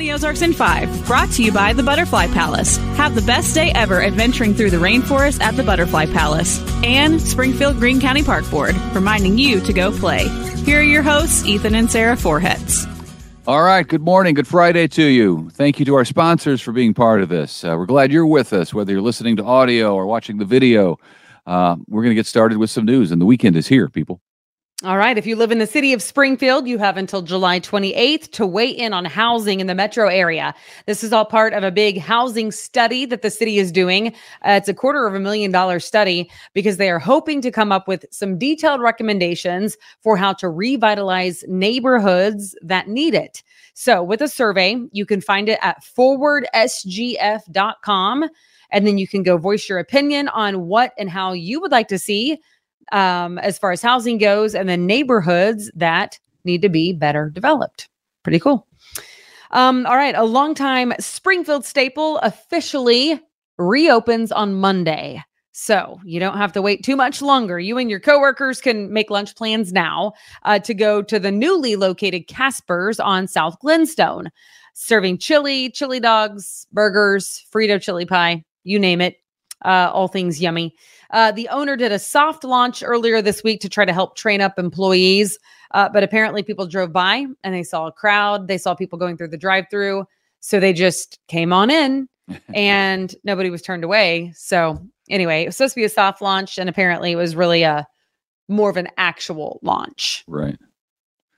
the Ozarks in 5, brought to you by the Butterfly Palace. Have the best day ever adventuring through the rainforest at the Butterfly Palace. And Springfield Greene County Park Board, reminding you to go play. Here are your hosts, Ethan and Sarah Forhetz. All right, good morning, good Friday to you. Thank you to our sponsors for being part of this. Uh, we're glad you're with us, whether you're listening to audio or watching the video. Uh, we're going to get started with some news, and the weekend is here, people. All right. If you live in the city of Springfield, you have until July 28th to weigh in on housing in the metro area. This is all part of a big housing study that the city is doing. Uh, it's a quarter of a million dollar study because they are hoping to come up with some detailed recommendations for how to revitalize neighborhoods that need it. So, with a survey, you can find it at forwardsgf.com. And then you can go voice your opinion on what and how you would like to see um, as far as housing goes, and then neighborhoods that need to be better developed. Pretty cool. Um, all right, a longtime Springfield staple officially reopens on Monday. So you don't have to wait too much longer. You and your coworkers can make lunch plans now uh, to go to the newly located Casper's on South Glenstone, serving chili, chili dogs, burgers, Frito chili pie, you name it, uh, all things yummy. Uh, the owner did a soft launch earlier this week to try to help train up employees, uh, but apparently people drove by and they saw a crowd. They saw people going through the drive-through, so they just came on in, and nobody was turned away. So anyway, it was supposed to be a soft launch, and apparently it was really a more of an actual launch. Right.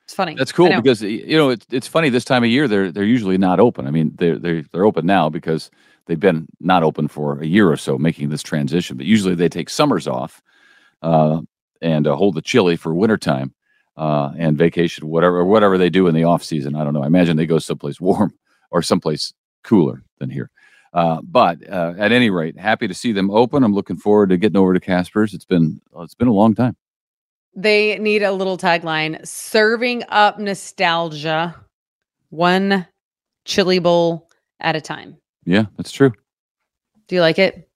It's funny. That's cool because you know it's it's funny this time of year they're they're usually not open. I mean they're they're they're open now because they've been not open for a year or so, making this transition. But usually they take summers off uh, and uh, hold the chili for wintertime uh, and vacation, whatever whatever they do in the off season. I don't know. I imagine they go someplace warm or someplace cooler than here. Uh, but uh, at any rate, happy to see them open. I'm looking forward to getting over to Casper's. It's been it's been a long time. They need a little tagline: "Serving up nostalgia, one chili bowl at a time." Yeah, that's true. Do you like it?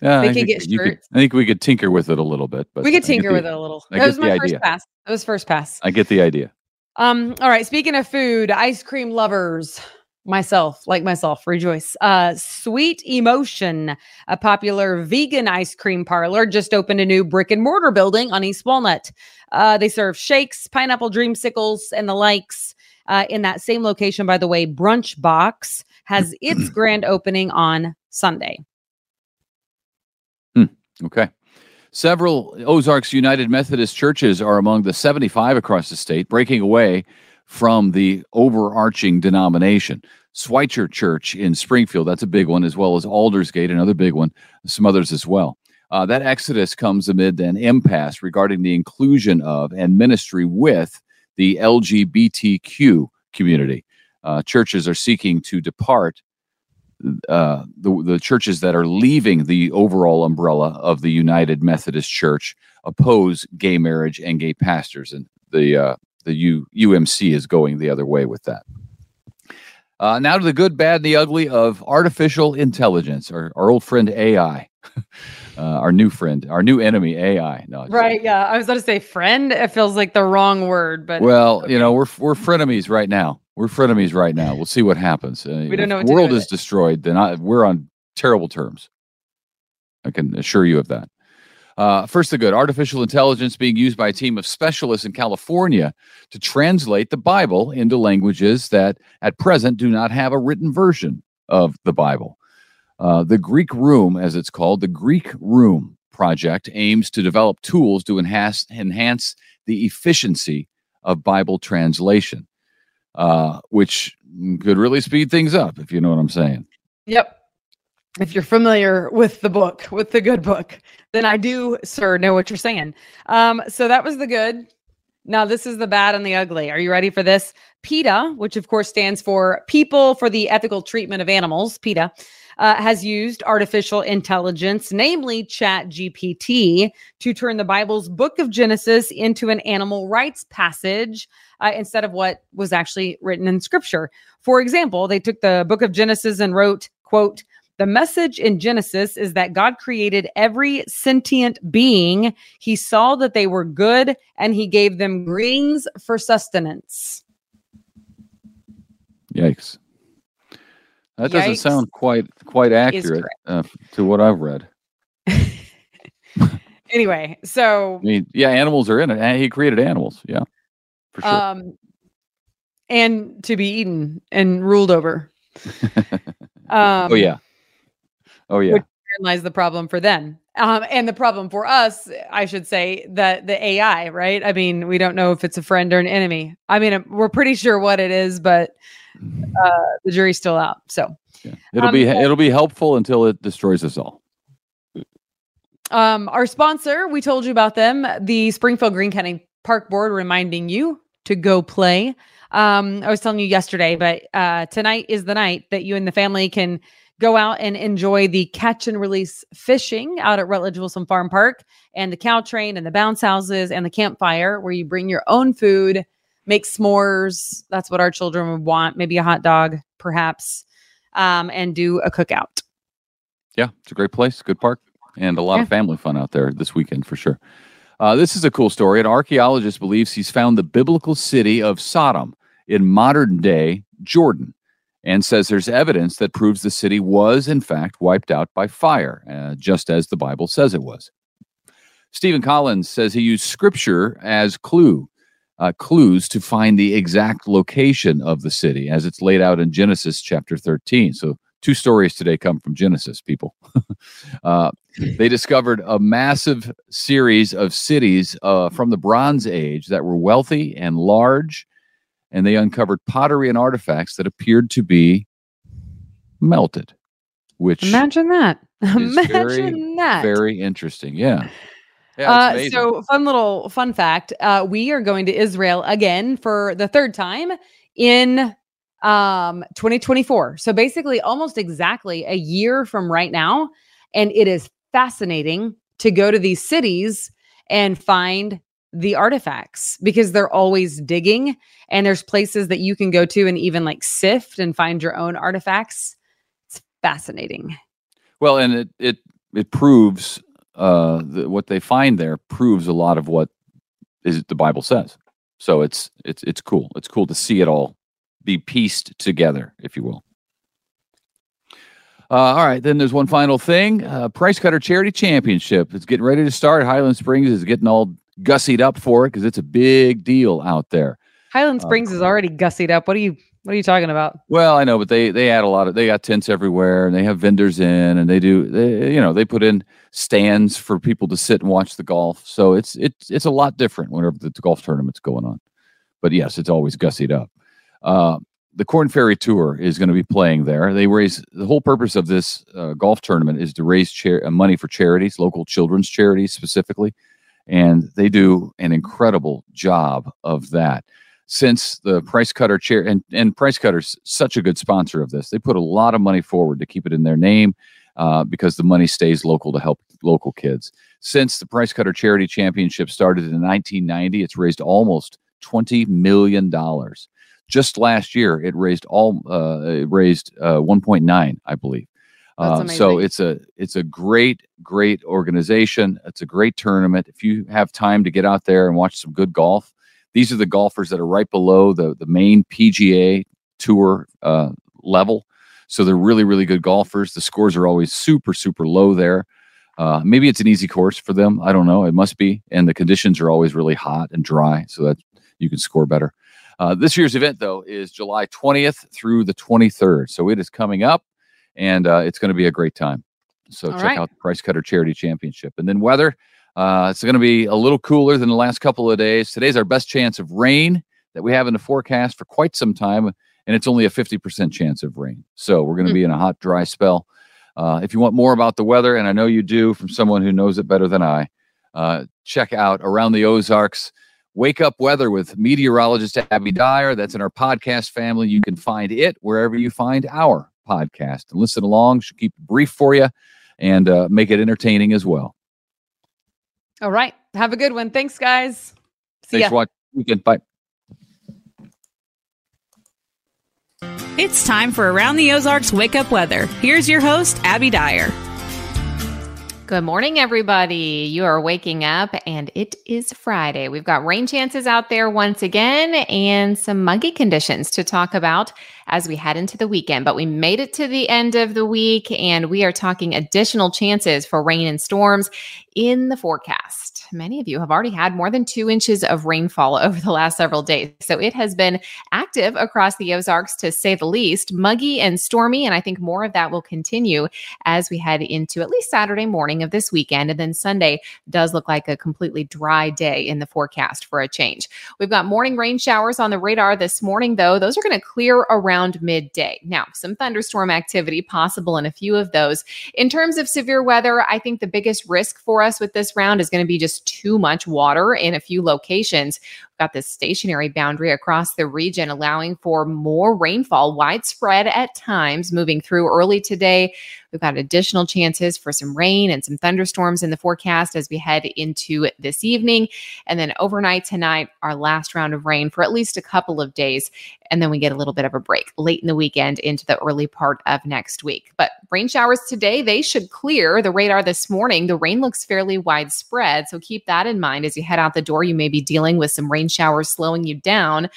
Yeah, they I could think, get could, I think we could tinker with it a little bit, but we could tinker the, with it a little. I that was my the first pass. That was first pass. I get the idea. Um. All right. Speaking of food, ice cream lovers, myself, like myself, rejoice. Uh, Sweet Emotion, a popular vegan ice cream parlor, just opened a new brick and mortar building on East Walnut. Uh, they serve shakes, pineapple dreamsicles, and the likes. Uh, in that same location, by the way, Brunch Box has its grand opening on Sunday. Hmm. Okay. Several Ozarks United Methodist churches are among the 75 across the state, breaking away from the overarching denomination. Schweitzer Church in Springfield, that's a big one, as well as Aldersgate, another big one, some others as well. Uh, that exodus comes amid an impasse regarding the inclusion of and ministry with the LGBTQ community. Uh, churches are seeking to depart uh, the, the churches that are leaving the overall umbrella of the United Methodist Church oppose gay marriage and gay pastors, and the uh, the U, UMC is going the other way with that. Uh, now to the good, bad, and the ugly of artificial intelligence, our, our old friend AI, uh, our new friend, our new enemy AI. No, right? Yeah, I was going to say friend. It feels like the wrong word, but well, okay. you know, we're we're frenemies right now. We're frenemies right now. We'll see what happens. Uh, we don't know. If the world is it. destroyed, then I, we're on terrible terms. I can assure you of that. Uh, first, the good artificial intelligence being used by a team of specialists in California to translate the Bible into languages that at present do not have a written version of the Bible. Uh, the Greek Room, as it's called, the Greek Room project aims to develop tools to enhance, enhance the efficiency of Bible translation uh, which could really speed things up, if you know what I'm saying. Yep. If you're familiar with the book, with the good book, then I do, sir, know what you're saying. Um, so that was the good. Now, this is the bad and the ugly. Are you ready for this? PETA, which of course stands for People for the Ethical Treatment of Animals, PETA, uh, has used artificial intelligence, namely Chat GPT, to turn the Bible's book of Genesis into an animal rights passage uh, instead of what was actually written in scripture. For example, they took the book of Genesis and wrote, quote, the message in Genesis is that God created every sentient being. He saw that they were good and he gave them greens for sustenance. Yikes. That doesn't sound quite quite accurate uh, to what I've read. anyway, so I mean, yeah, animals are in it. and He created animals. Yeah, for sure. um and to be eaten and ruled over. um oh yeah. Oh yeah. which- lies the problem for them. Um, and the problem for us, I should say, that the AI, right? I mean, we don't know if it's a friend or an enemy. I mean, we're pretty sure what it is, but uh, the jury's still out. So, Yeah. It'll um, be it'll be helpful until it destroys us all. um, our sponsor, we told you about them, the Springfield Greene County Park Board, reminding you to go play. Um, I was telling you yesterday, but uh, tonight is the night that you and the family can go out and enjoy the catch and release fishing out at Rutledge Wilson Farm Park and the cow train and the bounce houses and the campfire where you bring your own food, make s'mores. That's what our children would want. Maybe a hot dog, perhaps, um, and do a cookout. Yeah, it's a great place, good park, and a lot Yeah. of family fun out there this weekend for sure. Uh, this is a cool story. An archaeologist believes he's found the biblical city of Sodom in modern day Jordan and says there's evidence that proves the city was, in fact, wiped out by fire, uh, just as the Bible says it was. Steven Collins says he used scripture as clue. Uh, clues to find the exact location of the city as it's laid out in Genesis chapter 13. So, two stories today come from Genesis, people. uh, they discovered a massive series of cities uh, from the Bronze Age that were wealthy and large, and they uncovered pottery and artifacts that appeared to be melted, which Imagine that. Imagine very, that. very interesting. Yeah. Yeah, Uh, so fun little fun fact. Uh, we are going to Israel again for the third time in um 2024. So basically almost exactly a year from right now. And it is fascinating to go to these cities and find the artifacts because they're always digging and there's places that you can go to and even like sift and find your own artifacts. It's fascinating. Well, and it it it proves uh the, what they find there proves a lot of what is the Bible says. So it's it's it's cool. It's cool to see it all be pieced together, if you will. Uh, all right, then there's one final thing. Uh, Price Cutter Charity Championship. It's getting ready to start. Highland Springs is getting all gussied up for it because it's a big deal out there. Highland Uh, Springs is already gussied up. What are you what are you talking about? Well, I know, but they they add a lot of they got tents everywhere and they have vendors in and they do they, you know they put in stands for people to sit and watch the golf. So it's it's it's a lot different whenever the golf tournament's going on. But yes, it's always gussied up. Uh, the Korn Ferry Tour is going to be playing there. They raise the whole purpose of this uh, golf tournament is to raise char- uh, money for charities, local children's charities specifically, and they do an incredible job of that since the price cutter chair and, and price cutter's such a good sponsor of this. They put a lot of money forward to keep it in their name uh, because the money stays local to help local kids. Since the price cutter charity championship started in 1990 it's raised almost 20 million dollars. Just last year it raised all uh, it raised uh, 1.9 i believe. Uh, so it's a it's a great great organization. It's a great tournament. If you have time to get out there and watch some good golf these are the golfers that are right below the the main PGA tour uh, level. So they're really really good golfers. The scores are always super super low there. Uh, maybe it's an easy course for them. I don't know. It must be. And the conditions are always really hot and dry, so that you can score better. Uh, this year's event though is July 20th through the 23rd, so it is coming up, and uh, it's going to be a great time. So All check right. out the Price Cutter Charity Championship, and then weather. Uh, it's going to be a little cooler than the last couple of days. Today's our best chance of rain that we have in the forecast for quite some time, and it's only a 50% chance of rain. So we're going to Hmm. be in a hot, dry spell. Uh, if you want more about the weather, and I know you do from someone who knows it better than I, uh, check out Around the Ozarks. Wake Up Weather with meteorologist Abby Dyer. That's in our podcast family. You can find it wherever you find our podcast and listen along. She'll keep it brief for you and uh, make it entertaining as well. All right. Have a good one. Thanks, guys. See Thanks ya. for watching. Weekend. Bye. It's time for Around the Ozarks Wake Up Weather. Here's your host, Abby Dyer. Good morning, everybody. You are waking up and it is Friday. We've got rain chances out there once again and some muggy conditions to talk about as we head into the weekend. But we made it to the end of the week and we are talking additional chances for rain and storms in the forecast. Many of you have already had more than two inches of rainfall over the last several days. So it has been active across the Ozarks to say the least, muggy and stormy. And I think more of that will continue as we head into at least Saturday morning of this weekend. And then Sunday does look like a completely dry day in the forecast for a change. We've got morning rain showers on the radar this morning, though. Those are going to clear around midday. Now, some thunderstorm activity possible in a few of those. In terms of severe weather, I think the biggest risk for us with this round is going to be just too much water in a few locations this stationary boundary across the region, allowing for more rainfall widespread at times moving through early today. We've got additional chances for some rain and some thunderstorms in the forecast as we head into this evening. And then overnight tonight, our last round of rain for at least a couple of days. And then we get a little bit of a break late in the weekend into the early part of next week. But rain showers today, they should clear the radar this morning. The rain looks fairly widespread. So keep that in mind as you head out the door. You may be dealing with some rain showers slowing you down.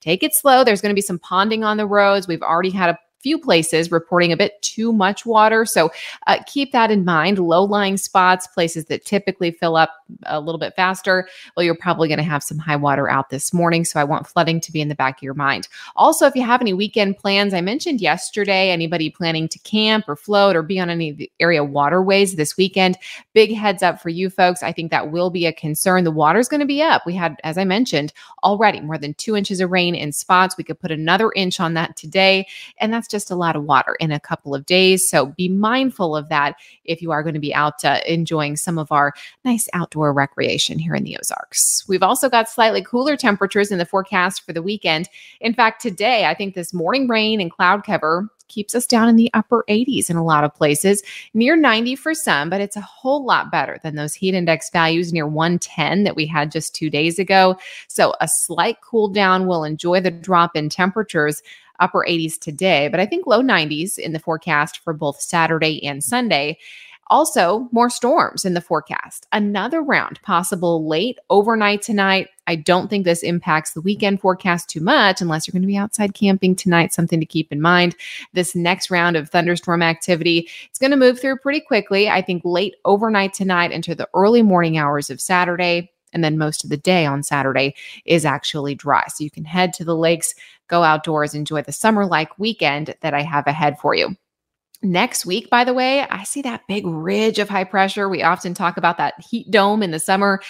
Take it slow. There's going to be some ponding on the roads. We've already had a few places reporting a bit too much water. So uh, keep that in mind. Low lying spots, places that typically fill up a little bit faster, well, you're probably going to have some high water out this morning. So I want flooding to be in the back of your mind. Also, if you have any weekend plans, I mentioned yesterday, anybody planning to camp or float or be on any of the area waterways this weekend, big heads up for you folks. I think that will be a concern. The water's going to be up. We had, as I mentioned, already more than two inches of rain in spots. We could put another inch on that today. And that's just a lot of water in a couple of days. So be mindful of that if you are going to be out uh, enjoying some of our nice outdoor recreation here in the Ozarks. We've also got slightly cooler temperatures in the forecast for the weekend. In fact, today, I think this morning rain and cloud cover keeps us down in the upper 80s in a lot of places, near 90 for some, but it's a whole lot better than those heat index values near 110 that we had just two days ago. So a slight cool down will enjoy the drop in temperatures upper 80s today, but I think low 90s in the forecast for both Saturday and Sunday. Also, more storms in the forecast. Another round possible late overnight tonight. I don't think this impacts the weekend forecast too much unless you're going to be outside camping tonight. Something to keep in mind. This next round of thunderstorm activity, it's going to move through pretty quickly. I think late overnight tonight into the early morning hours of Saturday. And then most of the day on Saturday is actually dry. So you can head to the lakes, go outdoors, enjoy the summer like weekend that I have ahead for you. Next week, by the way, I see that big ridge of high pressure. We often talk about that heat dome in the summer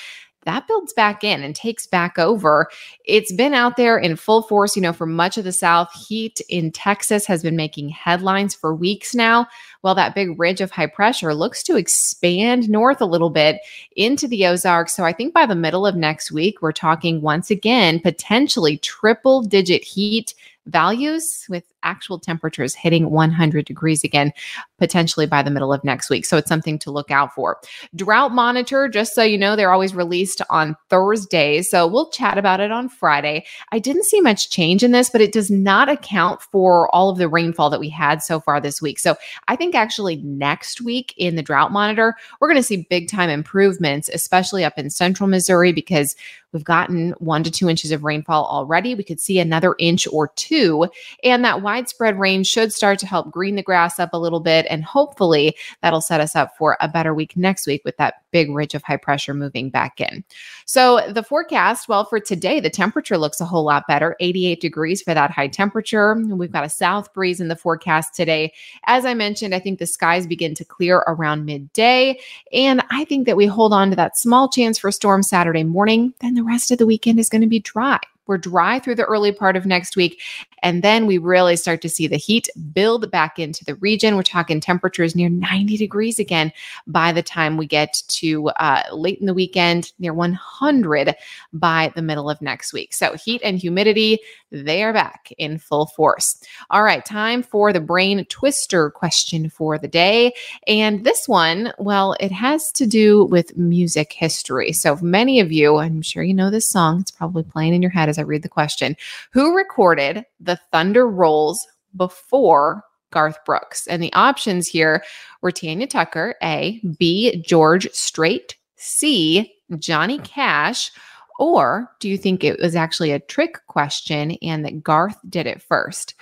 that builds back in and takes back over. It's been out there in full force, you know, for much of the South. Heat in Texas has been making headlines for weeks now. Well, that big ridge of high pressure looks to expand north a little bit into the Ozarks. So I think by the middle of next week, we're talking once again potentially triple digit heat values with actual temperatures hitting 100 degrees again, potentially by the middle of next week. So it's something to look out for. Drought monitor, just so you know, they're always released on Thursdays. So we'll chat about it on Friday. I didn't see much change in this, but it does not account for all of the rainfall that we had so far this week. So I think actually next week in the drought monitor, we're going to see big time improvements, especially up in central Missouri, because we've gotten one to two inches of rainfall already. We could see another inch or two. And that widespread rain should start to help green the grass up a little bit. And hopefully that'll set us up for a better week next week with that big ridge of high pressure moving back in. So the forecast, well, for today, the temperature looks a whole lot better 88 degrees for that high temperature. We've got a south breeze in the forecast today. As I mentioned, I think the skies begin to clear around midday. And I think that we hold on to that small chance for storm Saturday morning. Then the rest of the weekend is going to be dry. We're dry through the early part of next week. And then we really start to see the heat build back into the region. We're talking temperatures near 90 degrees again by the time we get to uh, late in the weekend, near 100 by the middle of next week. So heat and humidity, they are back in full force. All right, time for the brain twister question for the day. And this one, well, it has to do with music history. So many of you, I'm sure you know this song, it's probably playing in your head as I read the question. Who recorded the Thunder Rolls before Garth Brooks? And the options here were Tanya Tucker, A, B, George Strait, C, Johnny Cash, or do you think it was actually a trick question and that Garth did it first?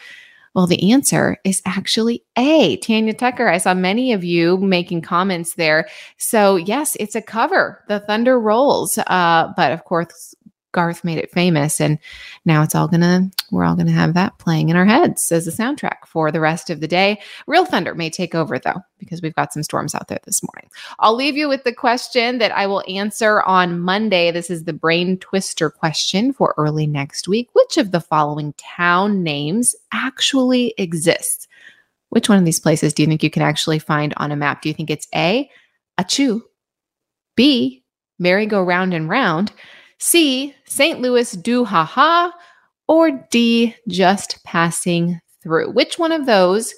Well, the answer is actually A. Tanya Tucker. I saw many of you making comments there. So, yes, it's a cover. The Thunder rolls. Uh, but of course, Garth made it famous. And now it's all gonna, we're all gonna have that playing in our heads as a soundtrack for the rest of the day. Real thunder may take over though, because we've got some storms out there this morning. I'll leave you with the question that I will answer on Monday. This is the brain twister question for early next week. Which of the following town names actually exists? Which one of these places do you think you can actually find on a map? Do you think it's A, Achoo, B, merry-go-round and round? C, St. Louis do ha ha, or D, just passing through? Which one of those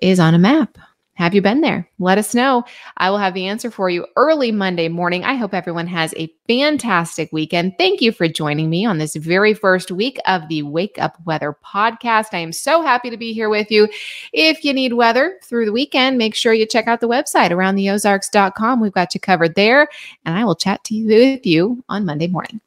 is on a map? Have you been there? Let us know. I will have the answer for you early Monday morning. I hope everyone has a fantastic weekend. Thank you for joining me on this very first week of the Wake Up Weather podcast. I am so happy to be here with you. If you need weather through the weekend, make sure you check out the website aroundtheozarks.com. We've got you covered there, and I will chat to you with you on Monday morning.